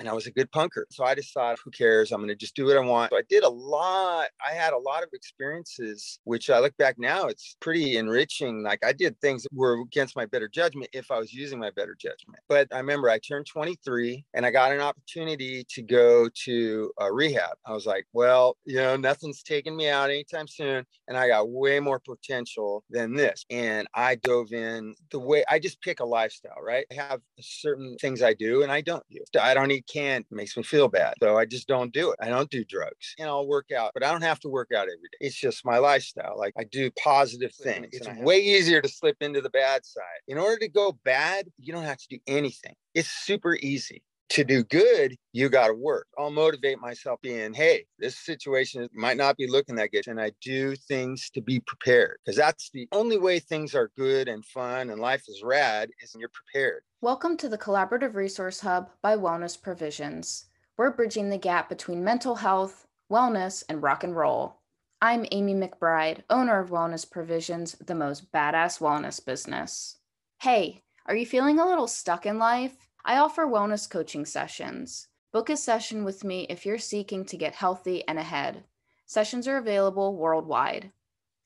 and I was a good punker. So I decided, who cares? I'm going to just do what I want. So I did a lot. I had a lot of experiences, which I look back now, it's pretty enriching. Like I did things that were against my better judgment if I was using my better judgment. But I remember I turned 23 and I got an opportunity to go to a rehab. I was like, well, you know, nothing's taking me out anytime soon. And I got way more potential than this. And I dove in the way I just pick a lifestyle, right? I have certain things I do and I don't do. I don't eat can't makes me feel bad. So I just don't do it. I don't do drugs. And I'll work out, but I don't have to work out every day. It's just my lifestyle. Like I do positive things. It's way easier to slip into the bad side. In order to go bad, you don't have to do anything. It's super easy to do good, you got to work. I'll motivate myself being, hey, this situation might not be looking that good. And I do things to be prepared because that's the only way things are good and fun and life is rad is you're prepared. Welcome to the Collaborative Resource Hub by Wellness Provisions. We're bridging the gap between mental health, wellness, and rock and roll. I'm Amy McBride, owner of Wellness Provisions, the most badass wellness business. Hey, are you feeling a little stuck in life? I offer wellness coaching sessions. Book a session with me if you're seeking to get healthy and ahead. Sessions are available worldwide.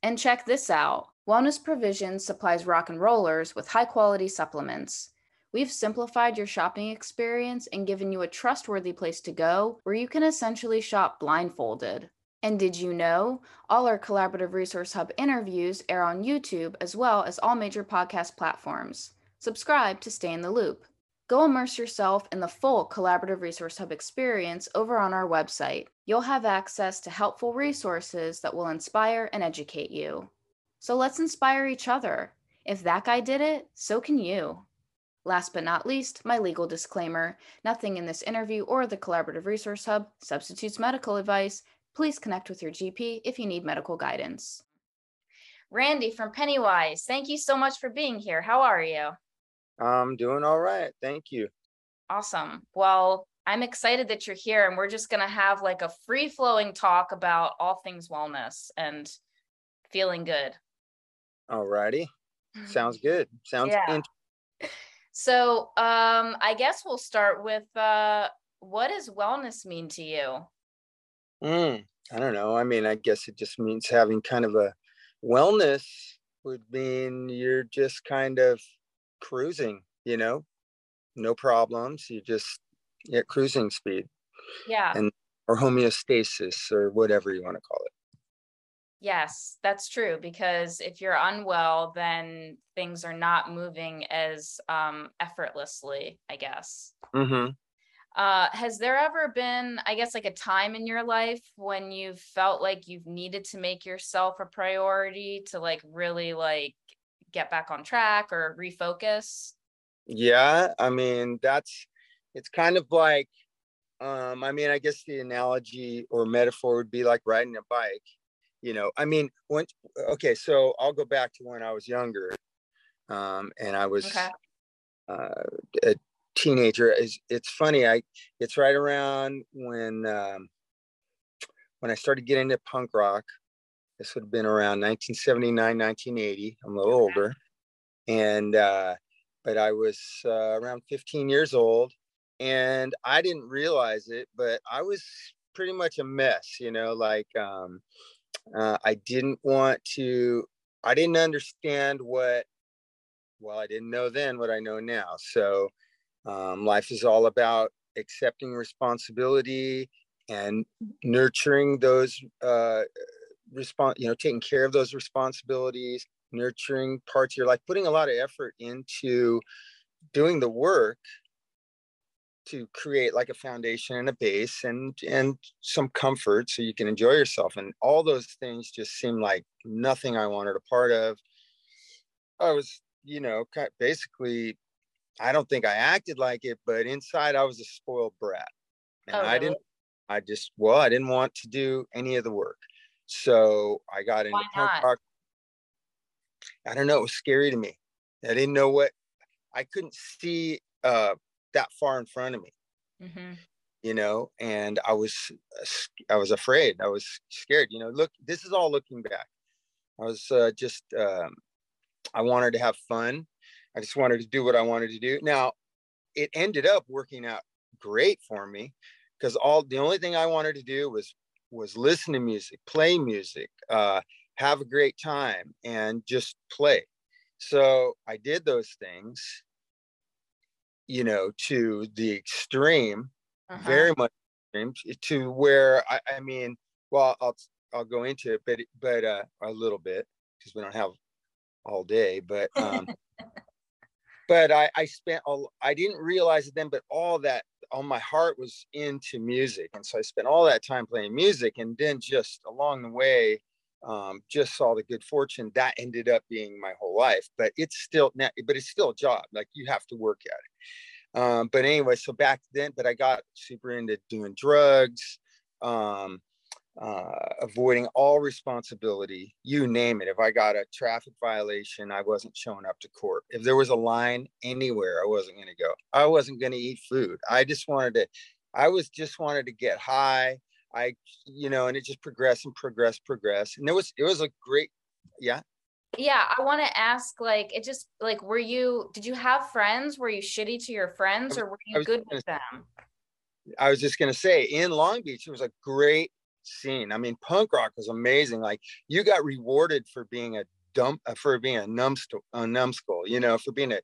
And check this out Wellness Provisions supplies rock and rollers with high quality supplements. We've simplified your shopping experience and given you a trustworthy place to go where you can essentially shop blindfolded. And did you know all our Collaborative Resource Hub interviews air on YouTube as well as all major podcast platforms? Subscribe to stay in the loop. Go immerse yourself in the full Collaborative Resource Hub experience over on our website. You'll have access to helpful resources that will inspire and educate you. So let's inspire each other. If that guy did it, so can you. Last but not least, my legal disclaimer nothing in this interview or the Collaborative Resource Hub substitutes medical advice. Please connect with your GP if you need medical guidance. Randy from Pennywise, thank you so much for being here. How are you? I'm doing all right. Thank you. Awesome. Well, I'm excited that you're here and we're just going to have like a free flowing talk about all things wellness and feeling good. All righty. Sounds good. Sounds yeah. so, um I guess we'll start with uh what does wellness mean to you? Mm, I don't know. I mean, I guess it just means having kind of a wellness would mean you're just kind of cruising, you know, no problems. You just at cruising speed. Yeah. And or homeostasis or whatever you want to call it. Yes, that's true. Because if you're unwell, then things are not moving as um, effortlessly, I guess. Mm-hmm. Uh, has there ever been, I guess, like a time in your life when you felt like you've needed to make yourself a priority to like really like get back on track or refocus? Yeah, I mean, that's it's kind of like um I mean, I guess the analogy or metaphor would be like riding a bike. You know, I mean, when okay, so I'll go back to when I was younger. Um and I was okay. uh a teenager. It's, it's funny, I it's right around when um when I started getting into punk rock this would have been around 1979, 1980. I'm a little older. And, uh, but I was uh, around 15 years old and I didn't realize it, but I was pretty much a mess, you know, like um, uh, I didn't want to, I didn't understand what, well, I didn't know then what I know now. So um, life is all about accepting responsibility and nurturing those uh, respond you know taking care of those responsibilities nurturing parts of your life putting a lot of effort into doing the work to create like a foundation and a base and and some comfort so you can enjoy yourself. And all those things just seem like nothing i wanted a part of. I was you know basically i don't think i acted like it but inside i was a spoiled brat. And oh, really? i didn't i just well i didn't want to do any of the work so I got into punk rock. I don't know. It was scary to me. I didn't know what I couldn't see uh, that far in front of me. Mm-hmm. You know, and I was I was afraid. I was scared. You know, look, this is all looking back. I was uh, just um, I wanted to have fun. I just wanted to do what I wanted to do. Now, it ended up working out great for me because all the only thing I wanted to do was was listen to music, play music, uh, have a great time, and just play. So I did those things, you know, to the extreme, uh-huh. very much extreme, to where I, I mean, well, I'll I'll go into it, but but uh, a little bit because we don't have all day, but um, but I I spent all I didn't realize it then, but all that all my heart was into music, and so I spent all that time playing music, and then just along the way, um, just saw the good fortune that ended up being my whole life. But it's still but it's still a job. Like you have to work at it. Um, but anyway, so back then, but I got super into doing drugs. Um, uh, avoiding all responsibility, you name it. If I got a traffic violation, I wasn't showing up to court. If there was a line anywhere, I wasn't going to go. I wasn't going to eat food. I just wanted to, I was just wanted to get high. I, you know, and it just progressed and progressed, progressed. And it was, it was a great, yeah. Yeah, I want to ask like it just like were you did you have friends? Were you shitty to your friends or were you good with them? I was just going to say in Long Beach, it was a great scene. I mean, punk rock was amazing. Like you got rewarded for being a dump uh, for being a numbskull, a numbskull, you know, for being a,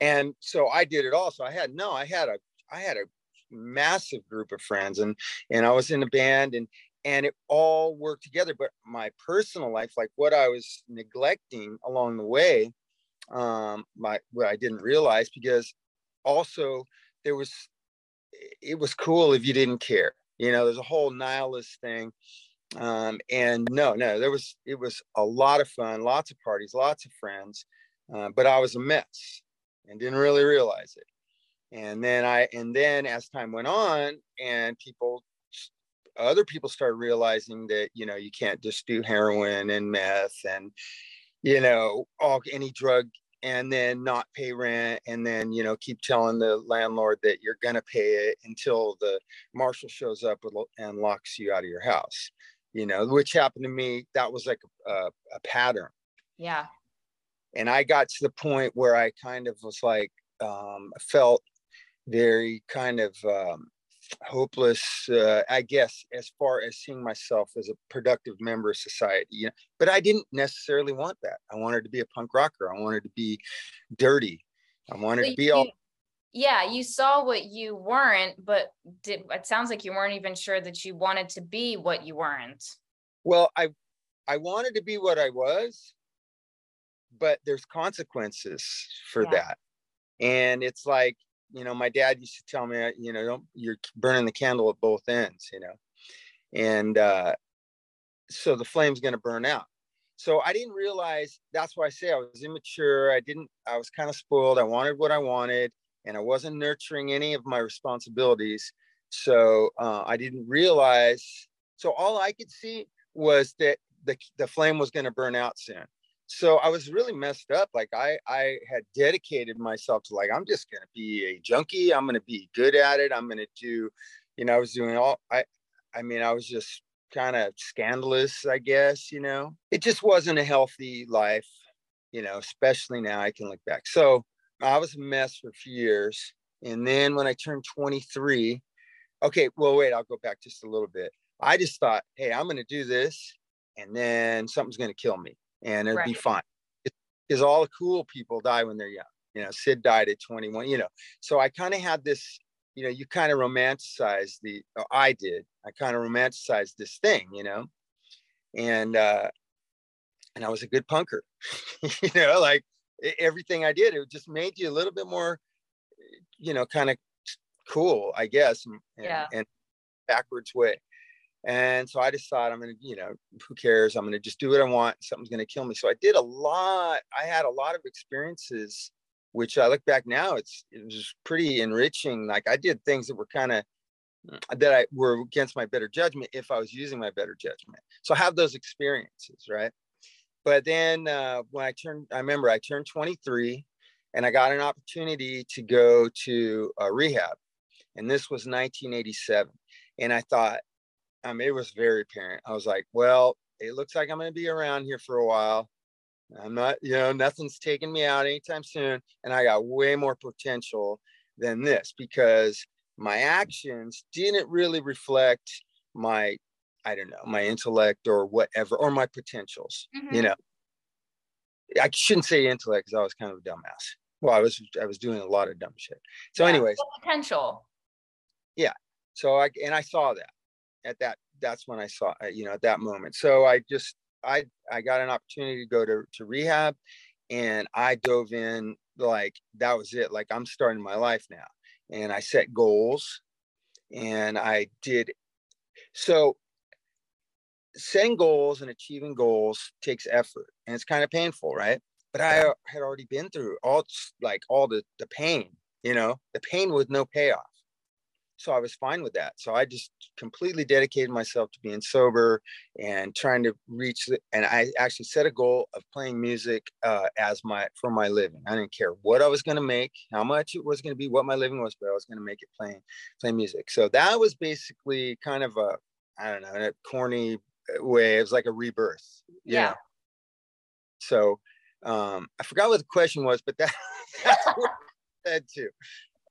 and so I did it all. So I had no, I had a, I had a massive group of friends, and and I was in a band, and and it all worked together. But my personal life, like what I was neglecting along the way, um, my what I didn't realize because also there was it was cool if you didn't care you know there's a whole nihilist thing. Um, and no no there was it was a lot of fun lots of parties lots of friends uh, but i was a mess and didn't really realize it. And then i and then as time went on and people other people started realizing that you know you can't just do heroin and meth and you know all any drug and then not pay rent and then you know keep telling the landlord that you're going to pay it until the marshal shows up and locks you out of your house you know which happened to me that was like a, a pattern. Yeah. And i got to the point where i kind of was like um, felt very kind of um, hopeless uh, i guess as far as seeing myself as a productive member of society you know? but i didn't necessarily want that i wanted to be a punk rocker i wanted to be dirty i wanted so to be you, all yeah you saw what you weren't but did, it sounds like you weren't even sure that you wanted to be what you weren't well i i wanted to be what i was but there's consequences for yeah. that and it's like you know, my dad used to tell me, you know, don't, you're burning the candle at both ends, you know, and uh, so the flame's going to burn out. So I didn't realize that's why I say I was immature. I didn't, I was kind of spoiled. I wanted what I wanted and I wasn't nurturing any of my responsibilities. So uh, I didn't realize. So all I could see was that the, the flame was going to burn out soon so i was really messed up like i i had dedicated myself to like i'm just going to be a junkie i'm going to be good at it i'm going to do you know i was doing all i i mean i was just kind of scandalous i guess you know? It just wasn't a healthy life you know especially now i can look back. So i was a mess for a few years and then when i turned 23 okay well wait i'll go back just a little bit. I just thought hey i'm going to do this and then something's going to kill me and it'll right. be fine. Because all the cool people die when they're young. You know, Sid died at 21, you know. So I kind of had this, you know, you kind of romanticize the, I did, I kind of romanticized this thing, you know. And, uh, and I was a good punker, you know, like everything I did, it just made you a little bit more, you know, kind of cool, I guess, and, yeah. and backwards way. And so I decided I'm going to, you know, who cares? I'm going to just do what I want. Something's going to kill me. So I did a lot. I had a lot of experiences, which I look back now, it's, it was pretty enriching. Like I did things that were kind of, that I were against my better judgment if I was using my better judgment. So I have those experiences, right? But then uh, when I turned, I remember I turned 23 and I got an opportunity to go to a rehab. And this was 1987. And I thought, I mean, it was very apparent. I was like, well, it looks like I'm going to be around here for a while. I'm not, you know, nothing's taking me out anytime soon. And I got way more potential than this because my actions didn't really reflect my i don't know my intellect or whatever or my potentials mm-hmm. you know i shouldn't say intellect because i was kind of a dumbass well i was i was doing a lot of dumb shit so yeah, anyways potential yeah so i and i saw that at that that's when i saw uh, you know at that moment. So i just i i got an opportunity to go to, to rehab and i dove in like that was it. Like i'm starting my life now. And i set goals and i did so setting goals and achieving goals takes effort and it's kind of painful right? But i had already been through all like all the the pain you know? The pain with no payoff so I was fine with that. So I just completely dedicated myself to being sober and trying to reach. The, and I actually set a goal of playing music uh, as my for my living. I didn't care what I was going to make, how much it was going to be, what my living was, but I was going to make it playing playing music. So that was basically kind of a I don't know, in a corny way. It was like a rebirth. yeah. Know? So um, I forgot what the question was, but that that's what I said too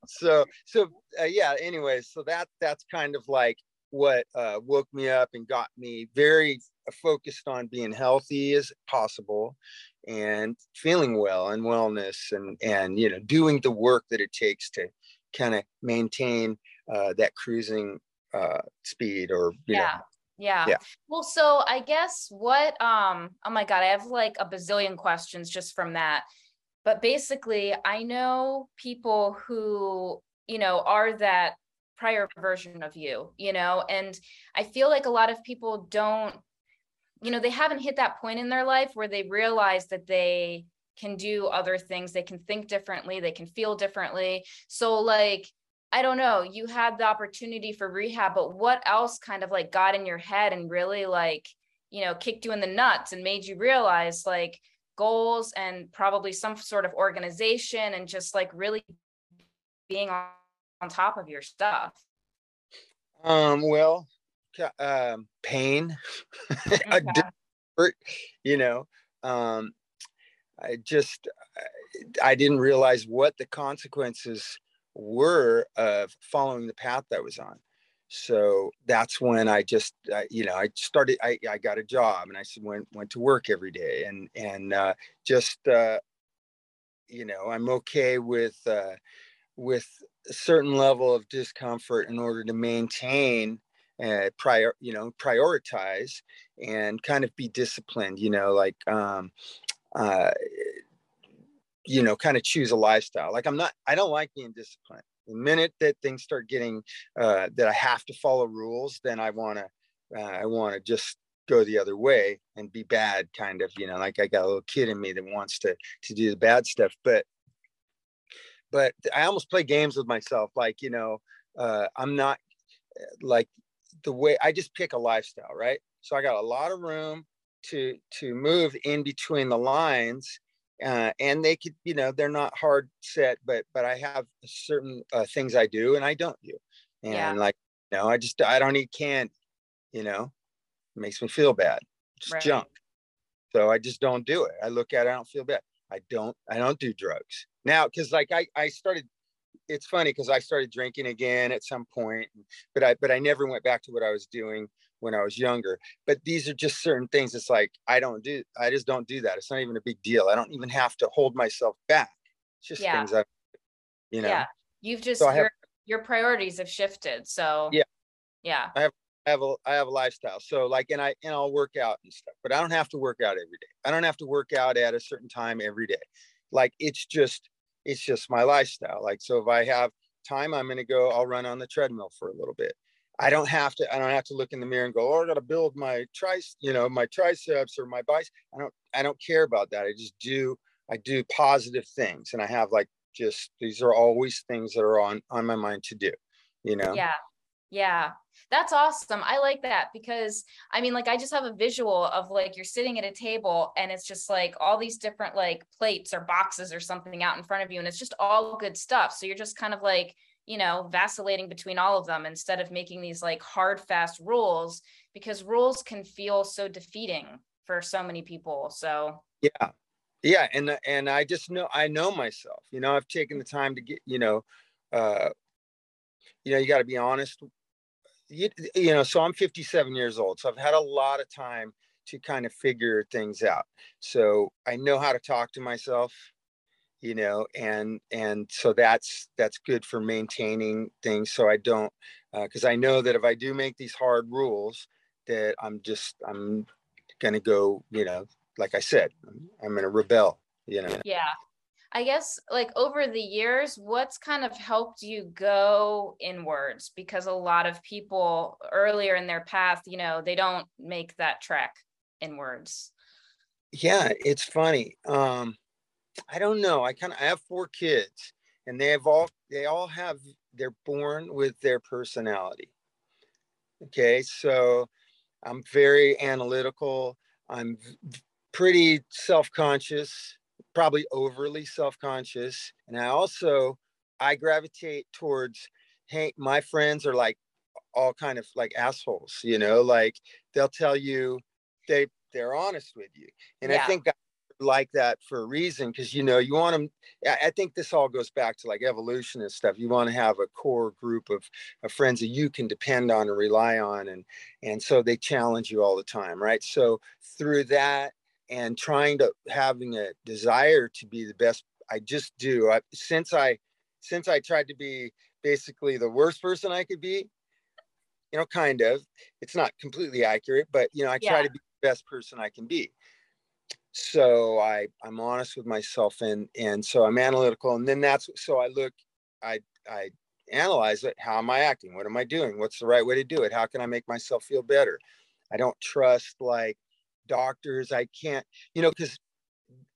so so uh, yeah anyway so that that's kind of like what uh, woke me up and got me very focused on being healthy as possible and feeling well and wellness and and you know doing the work that it takes to kind of maintain uh, that cruising uh, speed or yeah know, yeah. yeah. Well, so I guess what um oh my god, I have like a bazillion questions just from that. But basically, I know people who, you know, are that prior version of you, you know, and I feel like a lot of people don't, you know, they haven't hit that point in their life where they realize that they can do other things, they can think differently, they can feel differently. So, like, I don't know, you had the opportunity for rehab, but what else kind of like got in your head and really like, you know, kicked you in the nuts and made you realize like, goals and probably some sort of organization and just like really being on, on top of your stuff? Um, well, um, pain, okay. you know, um, I just, I didn't realize what the consequences were of following the path that I was on so that's when i just uh, you know i started I, I got a job and i went went to work every day and and uh, just uh, you know i'm okay with uh, with a certain level of discomfort in order to maintain uh, prior you know prioritize and kind of be disciplined you know like um uh you know kind of choose a lifestyle. Like i'm not i don't like being disciplined the minute that things start getting uh, that I have to follow rules, then I want to uh, I want to just go the other way and be bad, kind of. You know, like I got a little kid in me that wants to to do the bad stuff, but but I almost play games with myself. Like you know, uh, I'm not uh, like the way I just pick a lifestyle, right? So I got a lot of room to to move in between the lines uh, and they could you know they're not hard set but but i have certain uh, things i do and i don't do. And yeah. like you know i just i don't eat candy you know? It makes me feel bad. It's right. junk. So i just don't do it. I look at it i don't feel bad. I don't i don't do drugs. Now because like i i started it's funny because i started drinking again at some point but i but i never went back to what i was doing when I was younger. But these are just certain things. It's like I don't do. I just don't do that. It's not even a big deal. I don't even have to hold myself back. It's just yeah. things I, you know. Yeah, you've just so your have, your priorities have shifted. So yeah, yeah. I have I have a I have a lifestyle. So like, and I and I'll work out and stuff. But I don't have to work out every day. I don't have to work out at a certain time every day. Like it's just it's just my lifestyle. Like so, if I have time, I'm going to go. I'll run on the treadmill for a little bit. I don't have to, I don't have to look in the mirror and go, oh, I got to build my trice, you know, my triceps or my biceps. I don't, I don't care about that. I just do, I do positive things. And I have like, just, these are always things that are on, on my mind to do, you know? Yeah. Yeah. That's awesome. I like that because I mean, like, I just have a visual of like you're sitting at a table and it's just like all these different like plates or boxes or something out in front of you, and it's just all good stuff. So you're just kind of like you know, vacillating between all of them instead of making these like hard, fast rules because rules can feel so defeating for so many people. So, yeah. Yeah. And, and I just know, I know myself, you know, I've taken the time to get, you know, uh, you know, you got to be honest. You, you know, so I'm 57 years old, so I've had a lot of time to kind of figure things out. So I know how to talk to myself, you know, and and so that's that's good for maintaining things. So I don't, because uh, I know that if I do make these hard rules, that I'm just I'm gonna go, you know, like I said, I'm gonna rebel, you know. Yeah. I guess like over the years, what's kind of helped you go inwards? Because a lot of people earlier in their path, you know, they don't make that trek inwards. Yeah, it's funny. Um, I don't know. I kind of I have four kids, and they have all they all have they're born with their personality. Okay, so I'm very analytical. I'm pretty self-conscious, probably overly self-conscious, and I also I gravitate towards hey, my friends are like all kind of like assholes, you know, like they'll tell you they they're honest with you. And yeah. I think like that for a reason because you know you want them i think this all goes back to like evolution and stuff you want to have a core group of, of friends that you can depend on and rely on and and so they challenge you all the time right so through that and trying to having a desire to be the best i just do. I, since i since i tried to be basically the worst person i could be you know kind of it's not completely accurate but you know i yeah. try to be the best person i can be. So i i'm honest with myself and and so i'm analytical and then that's so i look i i analyze it. How am i acting? What am i doing? What's the right way to do it? How can i make myself feel better? I don't trust like doctors i can't you know because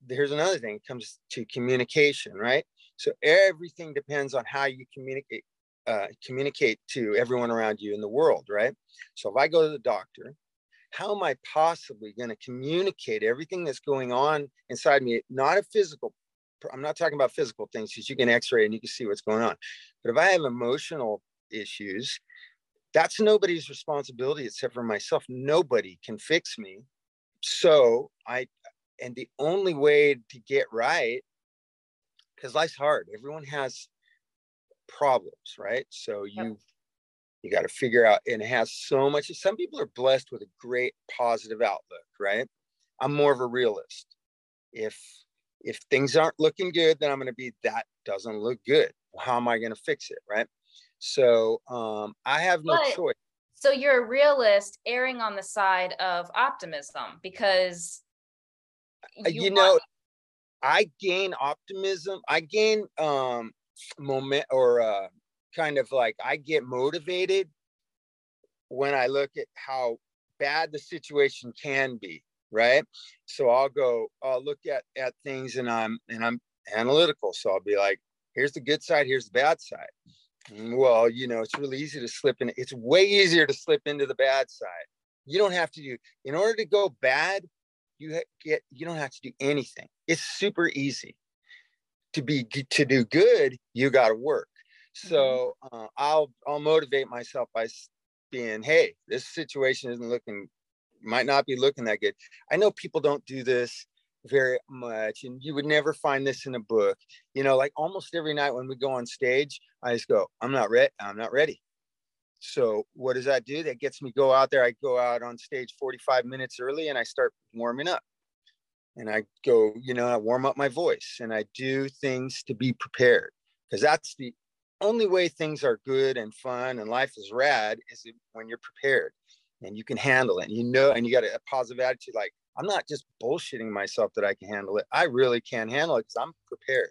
here's another thing it comes to communication right so everything depends on how you communicate uh, communicate to everyone around you in the world right so if i go to the doctor how am I possibly going to communicate everything that's going on inside me? Not a physical, I'm not talking about physical things because you can x ray and you can see what's going on. But if I have emotional issues, that's nobody's responsibility except for myself. Nobody can fix me. So I, and the only way to get right, because life's hard, everyone has problems, right? So you you got to figure out and it has so much some people are blessed with a great positive outlook right? I'm more of a realist. If if things aren't looking good then i'm going to be that doesn't look good. How am i going to fix it? Right? So um i have no but, choice so you're a realist erring on the side of optimism because uh, you, you know i gain optimism i gain um moment or uh kind of like I get motivated when I look at how bad the situation can be, right? So I'll go, I'll look at at things and I'm and I'm analytical. So I'll be like, here's the good side, here's the bad side. Mm, well, you know, it's really easy to slip in. It's way easier to slip into the bad side. You don't have to do in order to go bad, you get you don't have to do anything. It's super easy. To be to do good, you got to work. Mm-hmm. So uh, I'll I'll motivate myself by being, hey, this situation isn't looking, might not be looking that good. I know people don't do this very much, and you would never find this in a book. You know, like almost every night when we go on stage, I just go, I'm not ready. I'm not ready. So what does that do? That gets me go out there. I go out on stage 45 minutes early and I start warming up. And I go, you know, I warm up my voice and I do things to be prepared because that's the only way things are good and fun and life is rad is when you're prepared and you can handle it. And you know, and you got a, a positive attitude. Like I'm not just bullshitting myself that I can handle it. I really can handle it because I'm prepared.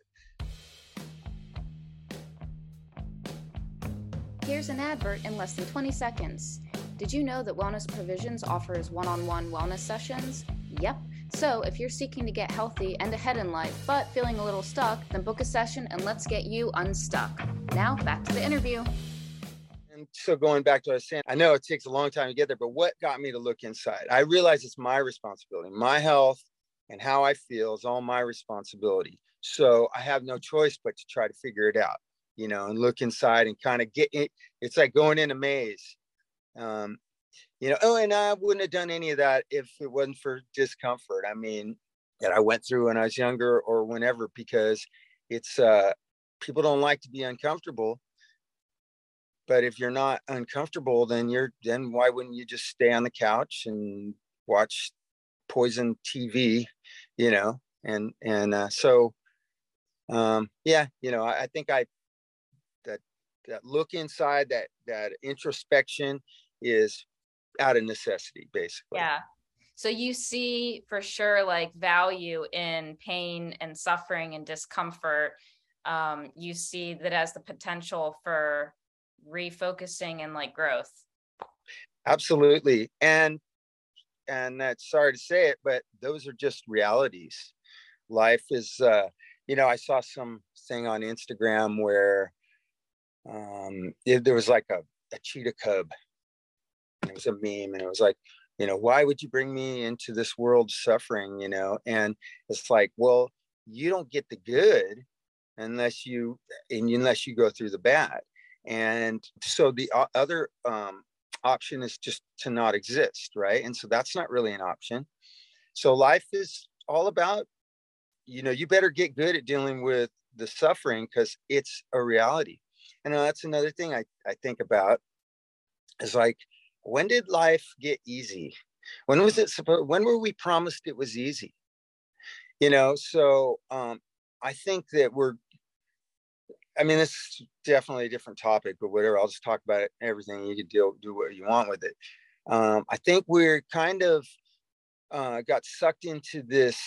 Here's an advert in less than 20 seconds. Did you know that Wellness Provisions offers one on one wellness sessions? Yep. So, if you're seeking to get healthy and ahead in life, but feeling a little stuck, then book a session and let's get you unstuck. Now, back to the interview. So, going back to what I was saying, I know it takes a long time to get there, but what got me to look inside? I realize it's my responsibility. My health and how I feel is all my responsibility. So, I have no choice but to try to figure it out, you know, and look inside and kind of get it. It's like going in a maze. Um, you know, oh, and I wouldn't have done any of that if it wasn't for discomfort. I mean, that I went through when I was younger or whenever, because it's uh, people don't like to be uncomfortable, but if you're not uncomfortable then you're then why wouldn't you just stay on the couch and watch poison tv you know? And and uh, so um yeah you know I, I think i that that look inside that that introspection is out of necessity basically. Yeah. So you see for sure like value in pain and suffering and discomfort. Um, you see that as the potential for refocusing and like growth. Absolutely. And and that's sorry to say it but those are just realities. Life is uh you know i saw some thing on instagram where um it, there was like a, a cheetah cub. It was a meme and it was like you know why would you bring me into this world suffering? You know? And it's like well you don't get the good unless you unless you go through the bad and so the other um, option is just to not exist right? And so that's not really an option. So life is all about you know you better get good at dealing with the suffering because it's a reality. And that's another thing I, I think about is like when did life get easy? When was it supposed when were we promised it was easy? You know so um i think that we're I mean, it's definitely a different topic, but whatever. I'll just talk about it. Everything you can deal, do what you want with it. Um, I think we're kind of uh, got sucked into this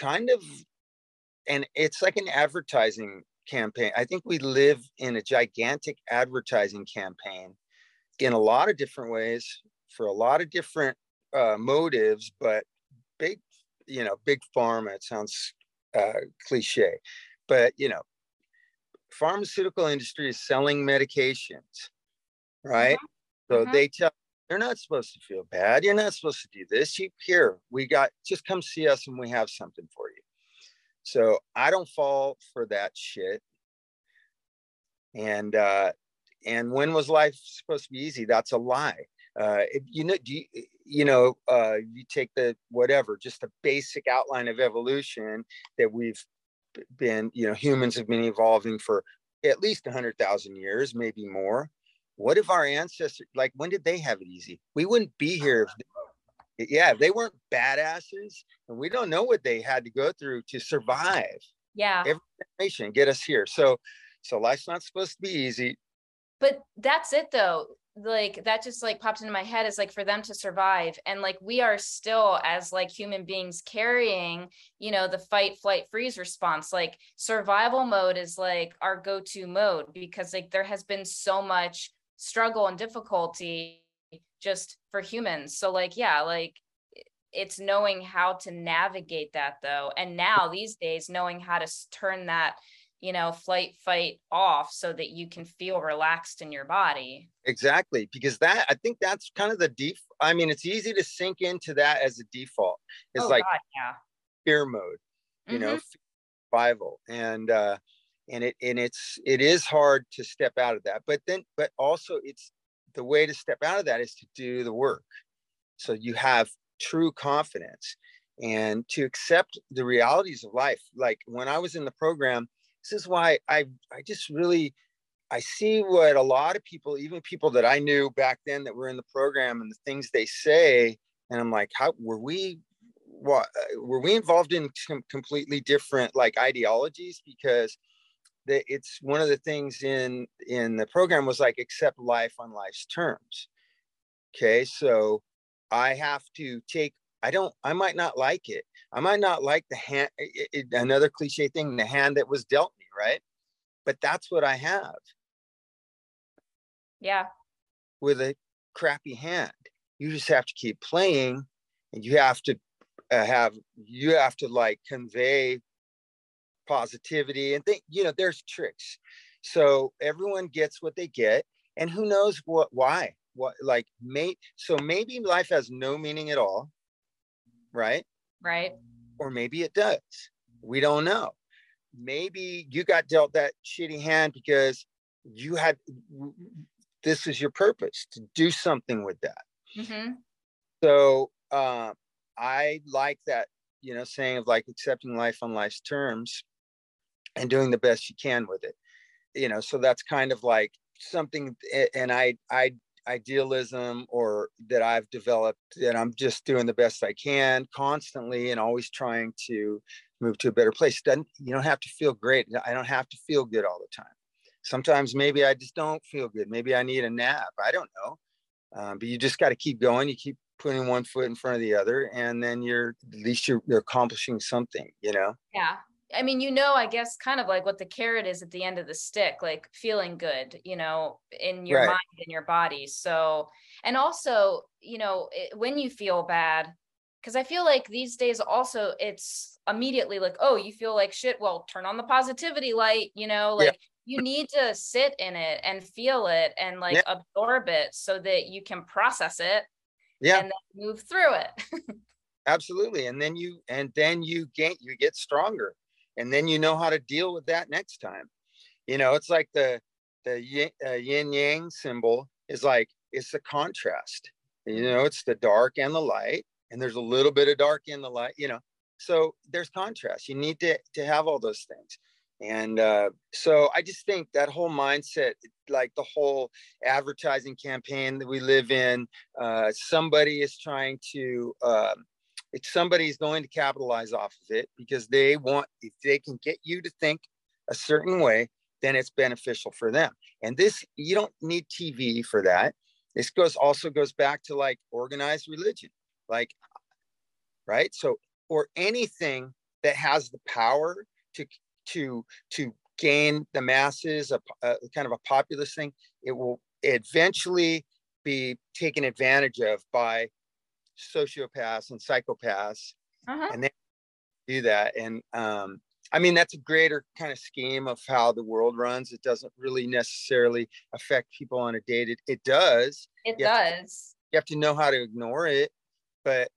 kind of, and it's like an advertising campaign. I think we live in a gigantic advertising campaign in a lot of different ways for a lot of different uh, motives, but big, you know, big pharma. It sounds uh, cliche, but you know, pharmaceutical industry is selling medications, right? Mm-hmm. So mm-hmm. they tell you're not supposed to feel bad. You're not supposed to do this. You here, we got just come see us and we have something for you. So I don't fall for that shit. And uh and when was life supposed to be easy? That's a lie. Uh if, you know, do you, you know, uh you take the whatever, just a basic outline of evolution that we've been, you know, humans have been evolving for at least 100,000 years, maybe more. What if our ancestors, like, when did they have it easy? We wouldn't be here if, yeah, if they weren't badasses, and we don't know what they had to go through to survive. Yeah. Every generation get us here. So, so life's not supposed to be easy. But that's it though like that just like popped into my head is like for them to survive. And like we are still as like human beings carrying you know the fight flight freeze response like survival mode is like our go-to mode because like there has been so much struggle and difficulty just for humans. So like yeah like it's knowing how to navigate that though. And now these days knowing how to turn that you know, flight, fight off so that you can feel relaxed in your body. Exactly. Because that, I think that's kind of the deep. I mean, it's easy to sink into that as a default. It's oh, like God, yeah. fear mode, you mm-hmm. know, survival. And, uh, and it, and it's, it is hard to step out of that, but then, but also it's the way to step out of that is to do the work. So you have true confidence and to accept the realities of life. Like when I was in the program, this is why I I just really I see what a lot of people, even people that I knew back then that were in the program and the things they say, and I'm like, how were we what uh, were we involved in com- completely different like ideologies? Because the, it's one of the things in in the program was like accept life on life's terms. Okay so i have to take i don't i might not like it I might not like the hand, it, it, another cliche thing, the hand that was dealt me, right? But that's what I have. Yeah. With a crappy hand. You just have to keep playing and you have to uh, have, you have to like convey positivity and think, you know, there's tricks. So everyone gets what they get. And who knows what, why? What, like, may, so maybe life has no meaning at all, right? Right. Or maybe it does. We don't know. Maybe you got dealt that shitty hand because you had this is your purpose to do something with that. Mm-hmm. So uh, I like that, you know, saying of like accepting life on life's terms and doing the best you can with it. You know, so that's kind of like something and i i idealism or that i've developed that i'm just doing the best i can constantly and always trying to move to a better place doesn't you don't have to feel great i don't have to feel good all the time. Sometimes maybe i just don't feel good maybe i need a nap i don't know. Um, but you just got to keep going you keep putting one foot in front of the other and then you're at least you're, you're accomplishing something you know? Yeah I mean, you know, I guess kind of like what the carrot is at the end of the stick, like feeling good, you know, in your right. mind and your body. So, and also, you know, it, when you feel bad, because I feel like these days also it's immediately like, oh, you feel like shit. Well, turn on the positivity light, you know, like yeah. you need to sit in it and feel it and like yeah. absorb it so that you can process it yeah. and then move through it. Absolutely. And then you, and then you get you get stronger and then you know how to deal with that next time. You know it's like the the yin, uh, yang symbol is like it's the contrast. You know it's the dark and the light and there's a little bit of dark in the light you know. So there's contrast. You need to to have all those things. And uh, so i just think that whole mindset like the whole advertising campaign that we live in uh, somebody is trying to um, if somebody's going to capitalize off of it because they want if they can get you to think a certain way then it's beneficial for them. And this you don't need tv for that. This goes also goes back to like organized religion like right? So or anything that has the power to to to gain the masses a, a kind of a populist thing it will eventually be taken advantage of by sociopaths and psychopaths uh-huh. and they do that and um, i mean that's a greater kind of scheme of how the world runs it doesn't really necessarily affect people on a dated it does it you does to, you have to know how to ignore it but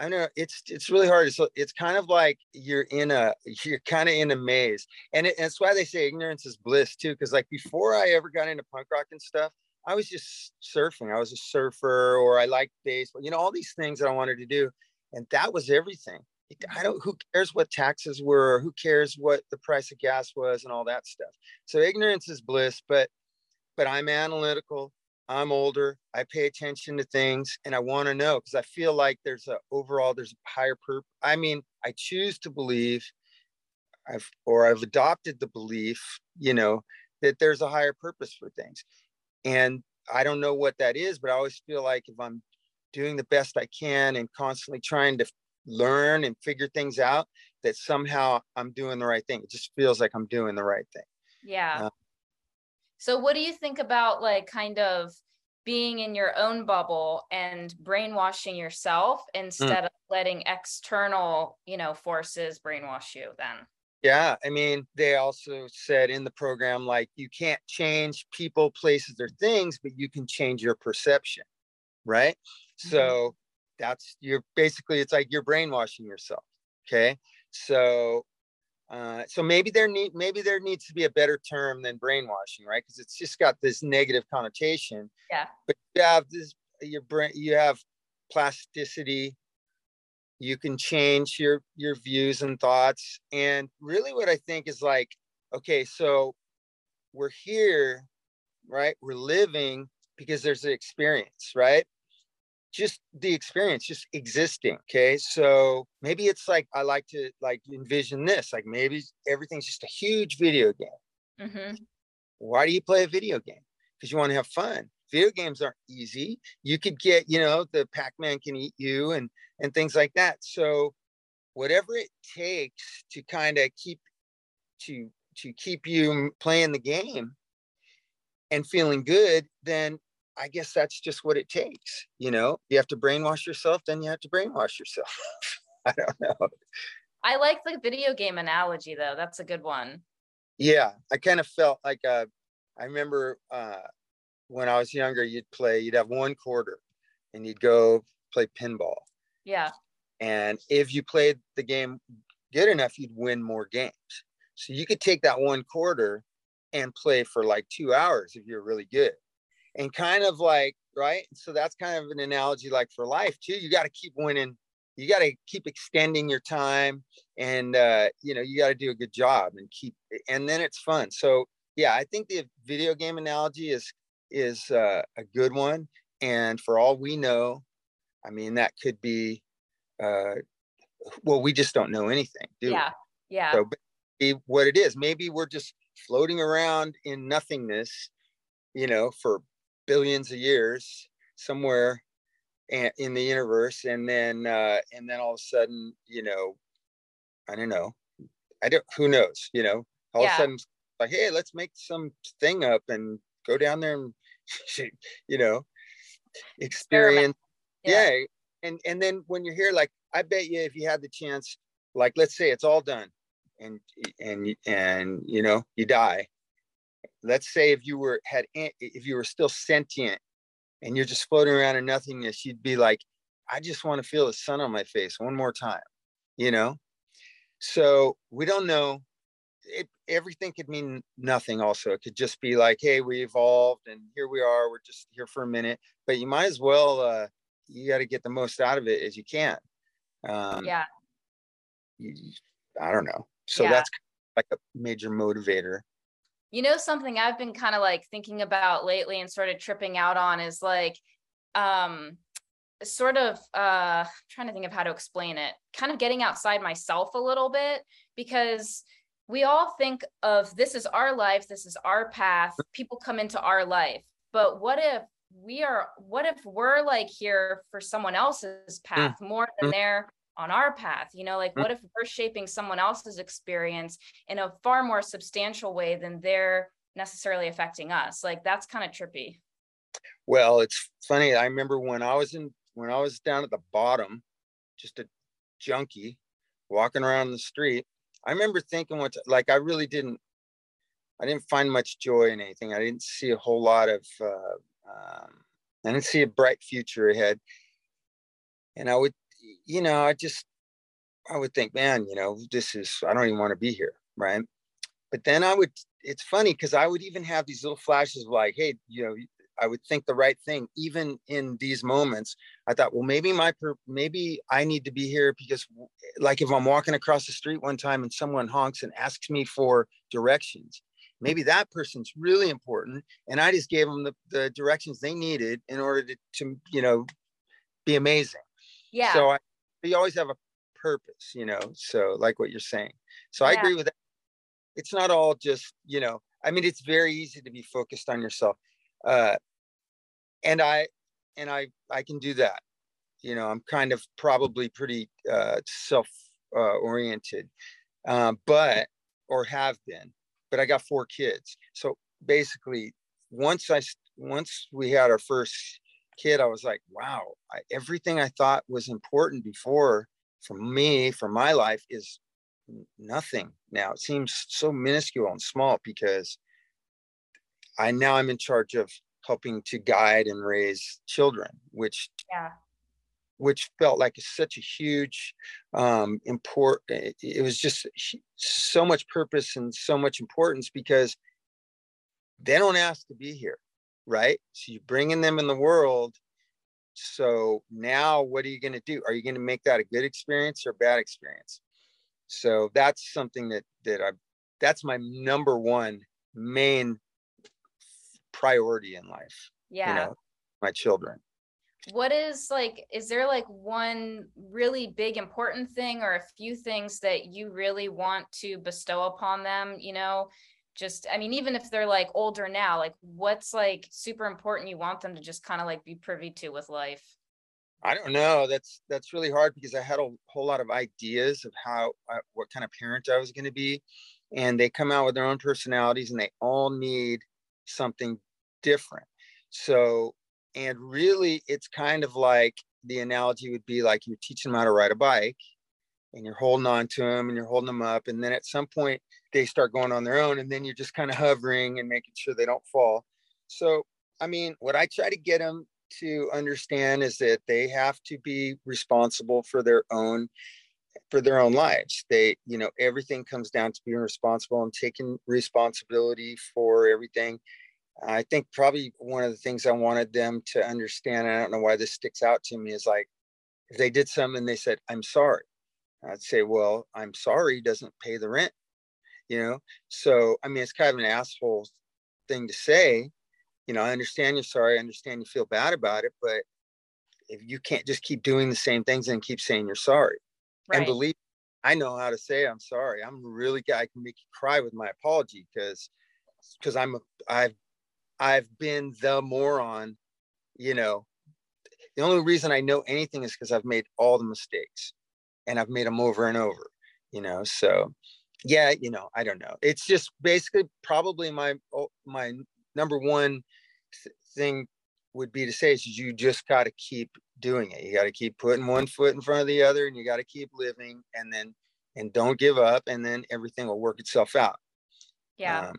I know it's it's really hard. So it's kind of like you're in a you're kind of in a maze, and, it, and that's why they say ignorance is bliss too. Because like before I ever got into punk rock and stuff, I was just surfing. I was a surfer, or I liked baseball. You know, all these things that I wanted to do, and that was everything. Mm. I don't. Who cares what taxes were? who cares what the price of gas was, and all that stuff. So ignorance is bliss. But, but I'm analytical. I'm older. I pay attention to things, and I want to know because I feel like there's a overall there's a higher purpose. I mean, I choose to believe, I've or I've adopted the belief, you know, that there's a higher purpose for things and I don't know what that is, but I always feel like if I'm doing the best I can and constantly trying to learn and figure things out, that somehow I'm doing the right thing. It just feels like I'm doing the right thing. Yeah. Uh, so, what do you think about like kind of being in your own bubble and brainwashing yourself mm. instead mm. of letting external, you know, forces brainwash you then? Yeah, I mean, they also said in the program, like, you can't change people, places, or things, but you can change your perception, right? Mm-hmm. So that's you're basically it's like you're brainwashing yourself. Okay, so uh, so maybe there need maybe there needs to be a better term than brainwashing, right? Because it's just got this negative connotation. Yeah. But you have this your brain you have plasticity you can change your your views and thoughts. And really what i think is like okay so we're here right? We're living because there's an experience right? Just the experience just existing okay? So maybe it's like i like to like envision this like maybe everything's just a huge video game. Mm-hmm. why do you play a video game? Because you want to have fun video games aren't easy. You could get, you know, the Pac-Man can eat you and and things like that. So whatever it takes to kind of keep to to keep you playing the game and feeling good, then I guess that's just what it takes. You know, you have to brainwash yourself, then you have to brainwash yourself. I don't know. I like the video game analogy though. That's a good one. Yeah, I kind of felt like uh, I remember uh, when I was younger, you'd play, you'd have one quarter and you'd go play pinball. Yeah. And if you played the game good enough, you'd win more games. So you could take that one quarter and play for like two hours if you're really good. And kind of like, right? So that's kind of an analogy like for life too. You got to keep winning. You got to keep extending your time and, uh, you know, you got to do a good job and keep, and then it's fun. So yeah, I think the video game analogy is is uh, a good one. And for all we know, I mean, that could be, uh, well, we just don't know anything, do yeah. we? Yeah. So what it is, maybe we're just floating around in nothingness, you know, for billions of years somewhere in the universe. And then, uh, and then all of a sudden, you know, I don't know, I don't, who knows, you know, all yeah. of a sudden like, Hey, let's make some thing up and go down there and, you know, experience. Yeah. yeah. And, and then when you're here, like, I bet you if you had the chance, like, let's say it's all done and, and, and, you know, you die. Let's say if you were, had, if you were still sentient and you're just floating around in nothingness, you'd be like, I just want to feel the sun on my face one more time, you know? So we don't know. It, everything could mean nothing also. It could just be like, hey, we evolved and here we are. We're just here for a minute. But you might as well, uh, you got to get the most out of it as you can. Um, yeah. I don't know. So yeah. that's like a major motivator. You know, something I've been kind of like thinking about lately and sort of tripping out on is like, um, sort of uh trying to think of how to explain it kind of getting outside myself a little bit because we all think of this is our life this is our path people come into our life but what if we are what if we're like here for someone else's mm. path more than mm. they're on our path you know like mm. what if we're shaping someone else's experience in a far more substantial way than they're necessarily affecting us like that's kind of trippy well it's funny i remember when i was in when I was down at the bottom, just a junkie walking around the street, I remember thinking what like I really didn't I didn't find much joy in anything. I didn't see a whole lot of uh, um, I didn't see a bright future ahead. And I would, you know, I just I would think, man, you know, this is I don't even want to be here, right? But then I would. It's funny because I would even have these little flashes of like, hey, you know, I would think the right thing, even in these moments. I thought, well, maybe my per- maybe I need to be here because, like, if I'm walking across the street one time and someone honks and asks me for directions, maybe that person's really important, and I just gave them the, the directions they needed in order to, to you know, be amazing. Yeah. So I, you always have a purpose, you know. So like what you're saying. So yeah. I agree with that. It's not all just, you know, I mean, it's very easy to be focused on yourself. Uh, and I and I I can do that. You know, I'm kind of probably pretty uh, self uh, oriented, um, but or have been. But I got four kids, so basically, once I once we had our first kid, I was like, wow, I, everything I thought was important before for me, for my life, is nothing now. It seems so minuscule and small because I now I'm in charge of helping to guide and raise children, which yeah. which felt like such a huge um, import. It was just so much purpose and so much importance because they don't ask to be here, right? So you're bringing them in the world. So now, what are you going to do? Are you going to make that a good experience or a bad experience? So that's something that that I that's my number one main priority in life. Yeah. You know, my children. What is like, is there like one really big important thing or a few things that you really want to bestow upon them? You know, just, I mean, even if they're like older now, like what's like super important you want them to just kind of like be privy to with life? I don't know. That's that's really hard because I had a whole lot of ideas of how uh, what kind of parent I was going to be, and they come out with their own personalities, and they all need something different. So, and really, it's kind of like the analogy would be like you're teaching them how to ride a bike and you're holding on to them and you're holding them up. And then at some point, they start going on their own. And then you're just kind of hovering and making sure they don't fall. So, I mean, what I try to get them to understand is that they have to be responsible for their own for their own lives they you know everything comes down to being responsible and taking responsibility for everything I think probably one of the things I wanted them to understand, I don't know why this sticks out to me, is like if they did something and they said, I'm sorry, I'd say, Well, I'm sorry doesn't pay the rent. you know? So, I mean, it's kind of an asshole thing to say. You know, I understand you're sorry. I understand you feel bad about it, but if you can't just keep doing the same things and keep saying you're sorry right. and believe I know how to say I'm sorry. I'm really I can make you cry with my apology because because I'm a, I've I've been the moron, you know. The only reason I know anything is because I've made all the mistakes and I've made them over and over, you know. So yeah, you know, I don't know. It's just basically probably my oh, my number one thing would be to say is you just got to keep doing it. You got to keep putting one foot in front of the other and you got to keep living and then, and don't give up and then everything will work itself out. Yeah. Um,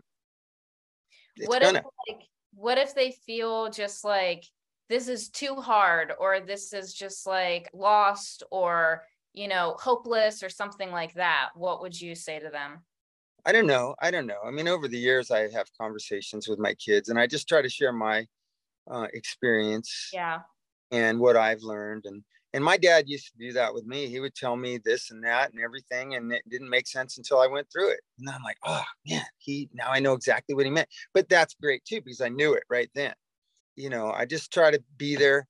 what gonna. if like, what if they feel just like this is too hard or this is just like lost or, you know, hopeless or something like that? What would you say to them? I don't know. I don't know. I mean, over the years, I have conversations with my kids and I just try to share my uh, experience yeah. and what i've learned. And and my dad used to do that with me. He would tell me this and that and everything and it didn't make sense until i went through it. And i'm like oh man he now i know exactly what he meant. But that's great too because i knew it right then. You know i just try to be there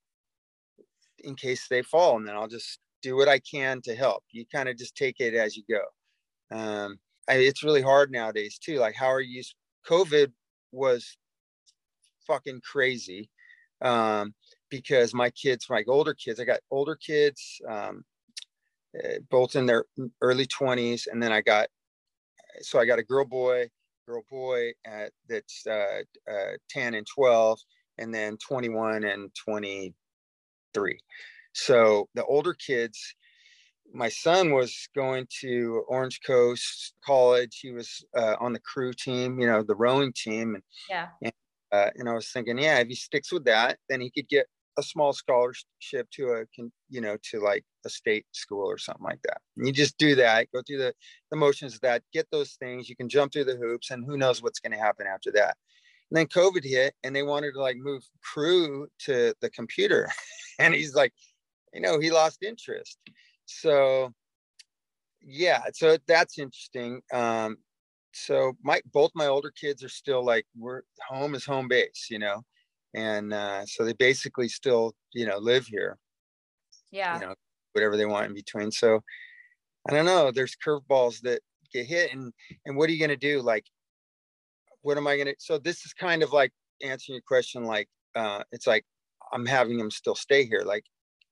in case they fall and then i'll just do what i can to help. You kind of just take it as you go. Um I, it's really hard nowadays too. Like how are you covid was fucking crazy um, because my kids, my older kids, I got older kids, um, eh, both in their early 20s, and then I got so I got a girl boy, girl boy at, that's uh, uh, 10 and 12, and then 21 and 23. So the older kids, my son was going to Orange Coast College. He was uh, on the crew team, you know, the rowing team. And, yeah. And uh, and I was thinking, yeah, if he sticks with that, then he could get a small scholarship to a, you know, to like a state school or something like that. And you just do that, go through the, the motions of that, get those things, you can jump through the hoops, and who knows what's going to happen after that. And then COVID hit, and they wanted to like move crew to the computer, and he's like, you know, he lost interest. So, yeah, so that's interesting. Um, so my both my older kids are still like we're home is home base you know and uh, so they basically still you know live here yeah. you know whatever they want in between so i don't know there's curveballs that get hit and and what are you going to do like what am i going to so this is kind of like answering your question like uh it's like i'm having them still stay here like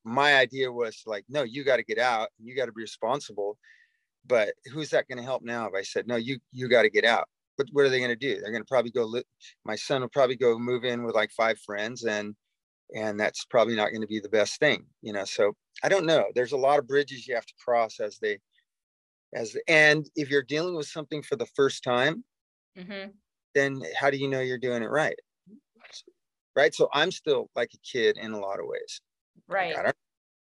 my idea was like no you got to get out you got to be responsible but who's that going to help now if i said no you you got to get out. But what are they going to do? They're going to probably go li- my son will probably go move in with like five friends and and that's probably not going to be the best thing you know so i don't know. There's a lot of bridges you have to cross as they as and if you're dealing with something for the first time mm-hmm. then how do you know you're doing it right? Right? So i'm still like a kid in a lot of ways. Right. like,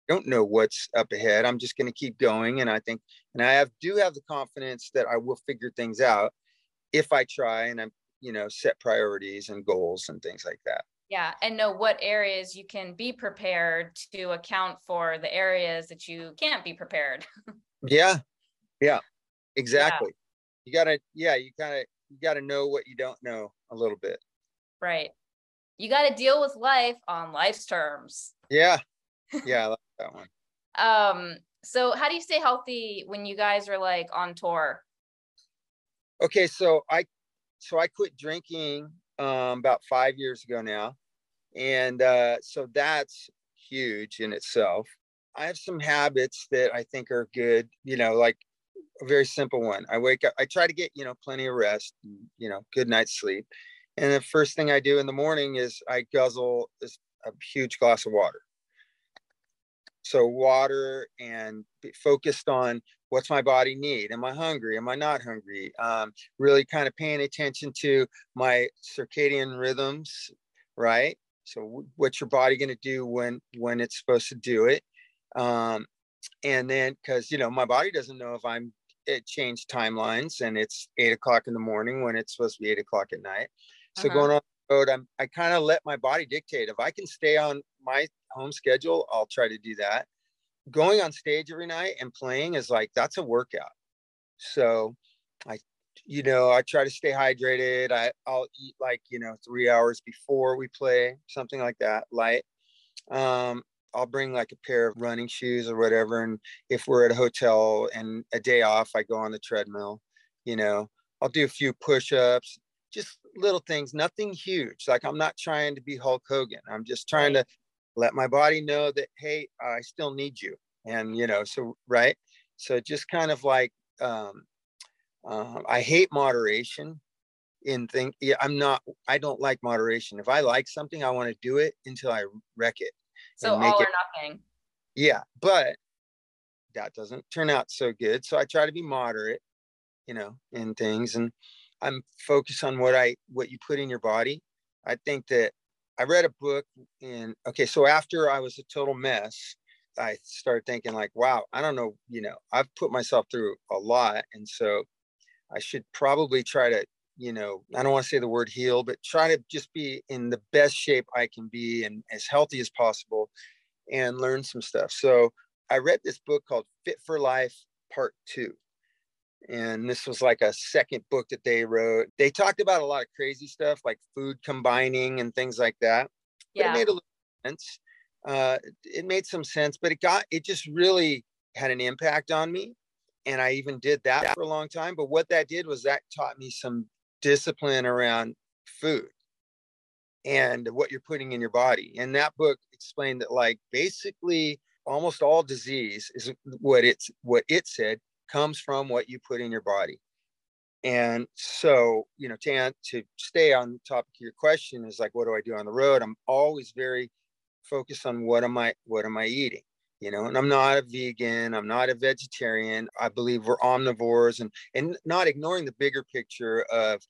don't know what's up ahead. I'm just going to keep going. And I think, and I have, do have the confidence that I will figure things out if I try and I'm, you know, set priorities and goals and things like that. Yeah. And know what areas you can be prepared to account for the areas that you can't be prepared. yeah. Yeah. Exactly. Yeah. You gotta, yeah, you gotta, you gotta know what you don't know a little bit. Right. You got to deal with life on life's terms. Yeah. Yeah. I like that one. Um, so how do you stay healthy when you guys are like on tour? Okay, so I so I quit drinking um, about five years ago now, and uh, so that's huge in itself. I have some habits that I think are good. You know, like a very simple one. I wake up. I try to get you know plenty of rest. You know, good night's sleep. And the first thing I do in the morning is I guzzle this a huge glass of water so water and focused on what's my body need? Am i hungry? Am i not hungry? Um, really kind of paying attention to my circadian rhythms right? So what's your body going to do when when it's supposed to do it? Um, and then because you know my body doesn't know if i'm it changed timelines and it's eight o'clock in the morning when it's supposed to be eight o'clock at night. So uh-huh. going on the road i'm i kind of let my body dictate. If i can stay on my home schedule, I'll try to do that. Going on stage every night and playing is like that's a workout. So I you know, I try to stay hydrated. I, I'll eat like, you know, three hours before we play, something like that, light. Um, I'll bring like a pair of running shoes or whatever. And if we're at a hotel and a day off, I go on the treadmill, you know, I'll do a few push ups, just little things, nothing huge. Like I'm not trying to be Hulk Hogan. I'm just trying to let my body know that, hey, I still need you. And, you know, so, right. So just kind of like, um, uh, I hate moderation in think yeah, I'm not I don't like moderation. If I like something, I want to do it until I wreck it. So all or nothing. Yeah, but that doesn't turn out so good. So I try to be moderate, you know, in things and I'm focused on what I what you put in your body. I think that I read a book and okay, so after I was a total mess, I started thinking like, wow, I don't know, you know, I've put myself through a lot. And so I should probably try to, you know, I don't want to say the word heal, but try to just be in the best shape I can be and as healthy as possible and learn some stuff. So I read this book called Fit for Life Part Two. And this was like a second book that they wrote. They talked about a lot of crazy stuff like food combining and things like that. Yeah. But it made a little sense. Uh, it made some sense, but it got, it just really had an impact on me and I even did that for a long time. But what that did was that taught me some discipline around food and what you're putting in your body. And that book explained that like basically almost all disease is what it's what it said comes from what you put in your body. And so, you know, to, to stay on the topic of your question is like, what do I do on the road? I'm always very focused on what am I, what am I eating? you know and i'm not a vegan i'm not a vegetarian i believe we're omnivores and and not ignoring the bigger picture of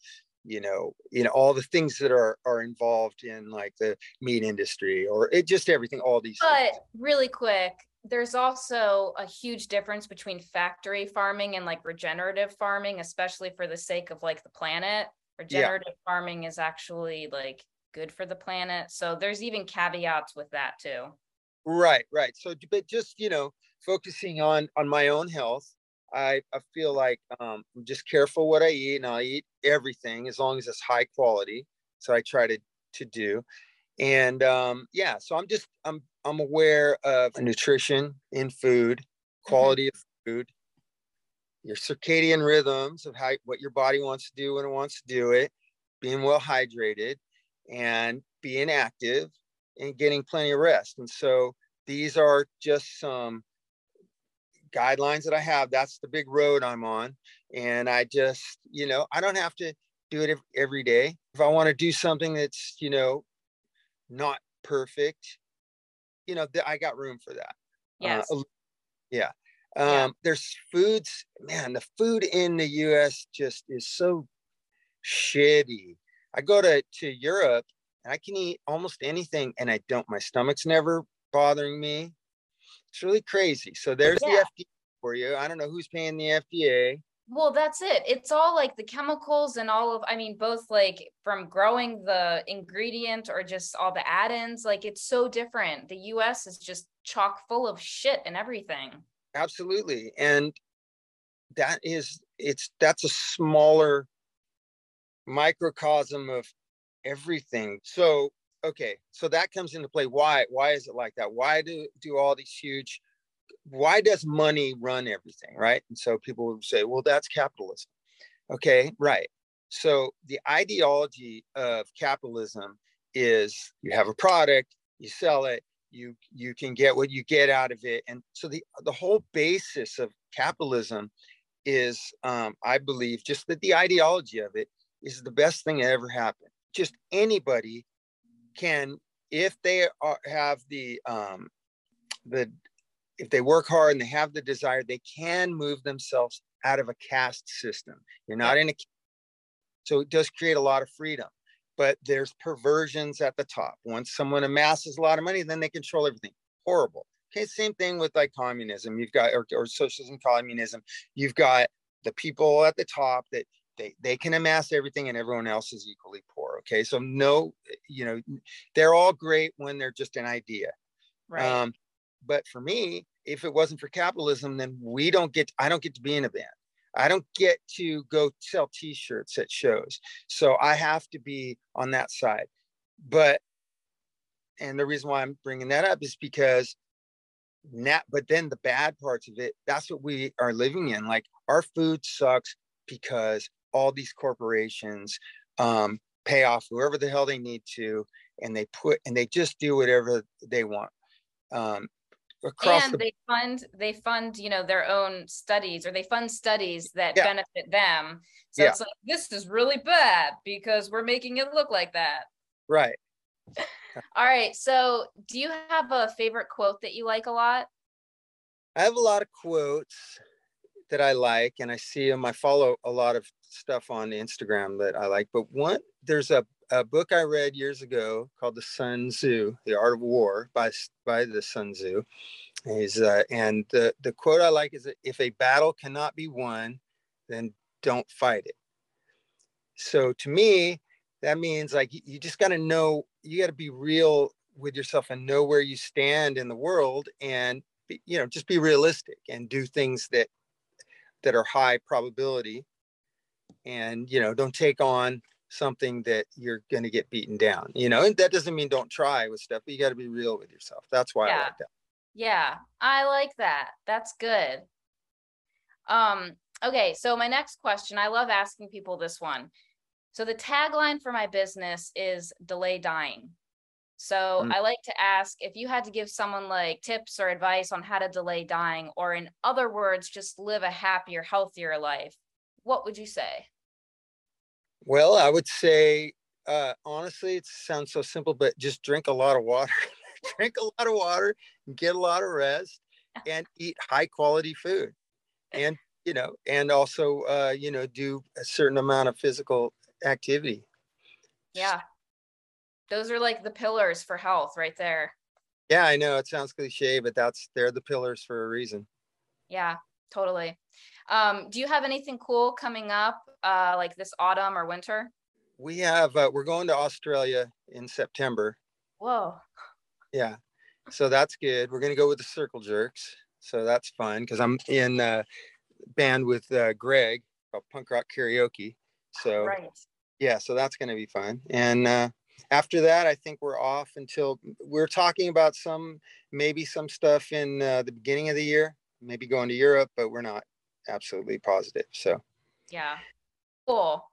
you know you know all the things that are are involved in like the meat industry or it just everything all these but things. really quick there's also a huge difference between factory farming and like regenerative farming especially for the sake of like the planet regenerative yeah. farming is actually like good for the planet so there's even caveats with that too Right, right. So, but just you know, focusing on on my own health, I I feel like um, I'm just careful what I eat, and I eat everything as long as it's high quality. So I try to to do, and um, yeah. So I'm just I'm I'm aware of nutrition in food, mm-hmm. quality mm-hmm. of food, your circadian rhythms of how what your body wants to do when it wants to do it, being well hydrated, and being active and getting plenty of rest. And so these are just some guidelines that I have. That's the big road I'm on. And I just, you know, I don't have to do it every day. If I want to do something that's, you know, not perfect, you know, I got room for that. Uh, yes. Uh, yeah. Um, yeah. There's foods, man, the food in the US just is so shitty. I go to, to Europe and I can eat almost anything and I don't, my stomach's never bothering me. It's really crazy. So there's yeah. the FDA for you. I don't know who's paying the FDA. Well, that's it. It's all like the chemicals and all of, I mean, both like from growing the ingredient or just all the add ins, like it's so different. The US is just chock full of shit and everything. Absolutely. And that is, it's, that's a smaller microcosm of everything. So okay, so that comes into play. Why? Why is it like that? Why do do all these huge? Why does money run everything, right? And so people would say, well, that's capitalism. Okay, right. So the ideology of capitalism is you have a product, you sell it, you you can get what you get out of it, and so the the whole basis of capitalism is, um, I believe, just that the ideology of it is the best thing that ever happened just anybody can if they are, have the um, the if they work hard and they have the desire they can move themselves out of a caste system. You're not in a so it does create a lot of freedom but there's perversions at the top. Once someone amasses a lot of money then they control everything. Horrible. Okay same thing with like communism. You've got or, or socialism communism. You've got the people at the top that they they can amass everything and everyone else is equally poor okay? So no you know they're all great when they're just an idea. Right. Um, but for me if it wasn't for capitalism then we don't get i don't get to be in a band I don't get to go sell t-shirts at shows. So I have to be on that side. But and the reason why I'm bringing that up is because now but then the bad parts of it, that's what we are living in. Like our food sucks because all these corporations um, pay off whoever the hell they need to and they put and they just do whatever they want um, across and the- they fund they fund you know their own studies or they fund studies that yeah. benefit them. So yeah. it's like this is really bad because we're making it look like that. Right. All right. So do you have a favorite quote that you like a lot? I have a lot of quotes that i like and i see them i follow a lot of stuff on instagram that i like but one there's a a book I read years ago called The Sun Tzu, The Art of War by, by the Sun Tzu. He's, uh, and the, the quote I like is that if a battle cannot be won, then don't fight it. So to me, that means like you just got to know, you got to be real with yourself and know where you stand in the world and, be, you know, just be realistic and do things that, that are high probability and, you know, don't take on something that you're going to get beaten down you know and that doesn't mean don't try with stuff but you got to be real with yourself that's why yeah. i like that yeah i like that that's good um okay so my next question i love asking people this one so the tagline for my business is delay dying so mm. I like to ask if you had to give someone like tips or advice on how to delay dying, or in other words, just live a happier, healthier life, what would you say? Well, I would say, uh, honestly, it sounds so simple, but just drink a lot of water. drink a lot of water, get a lot of rest, and eat high quality food. And, you know, and also, uh, you know, do a certain amount of physical activity. Yeah. Those are like the pillars for health right there. Yeah, I know it sounds cliche, but that's they're the pillars for a reason. Yeah, totally. Um, do you have anything cool coming up uh, like this autumn or winter? We have, uh, we're going to Australia in September. Whoa. Yeah. So that's good. We're going to go with the Circle Jerks. So that's fun because I'm in uh, band with uh, Greg called Punk Rock Karaoke. So, right. yeah, so that's going to be fun. And uh, after that, I think we're off until we're talking about some, maybe some stuff in uh, the beginning of the year, maybe going to Europe, but we're not absolutely positive. So, yeah, cool.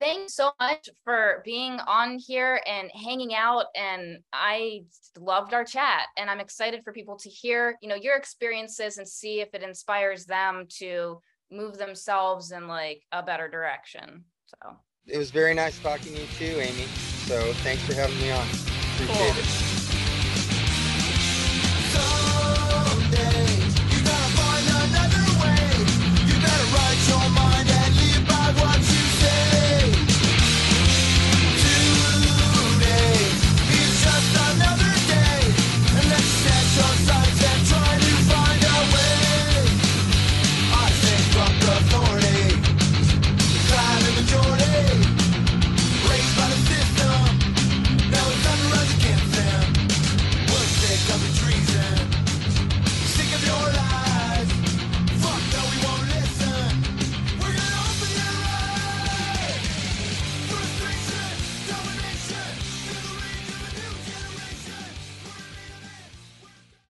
Thanks so much for being on here and hanging out. And I loved our chat. And I'm excited for people to hear, you know, your experiences and see if it inspires them to move themselves in like a better direction. So it was very nice talking to you too, Amy. So thanks for having me on. Appreciate cool. it.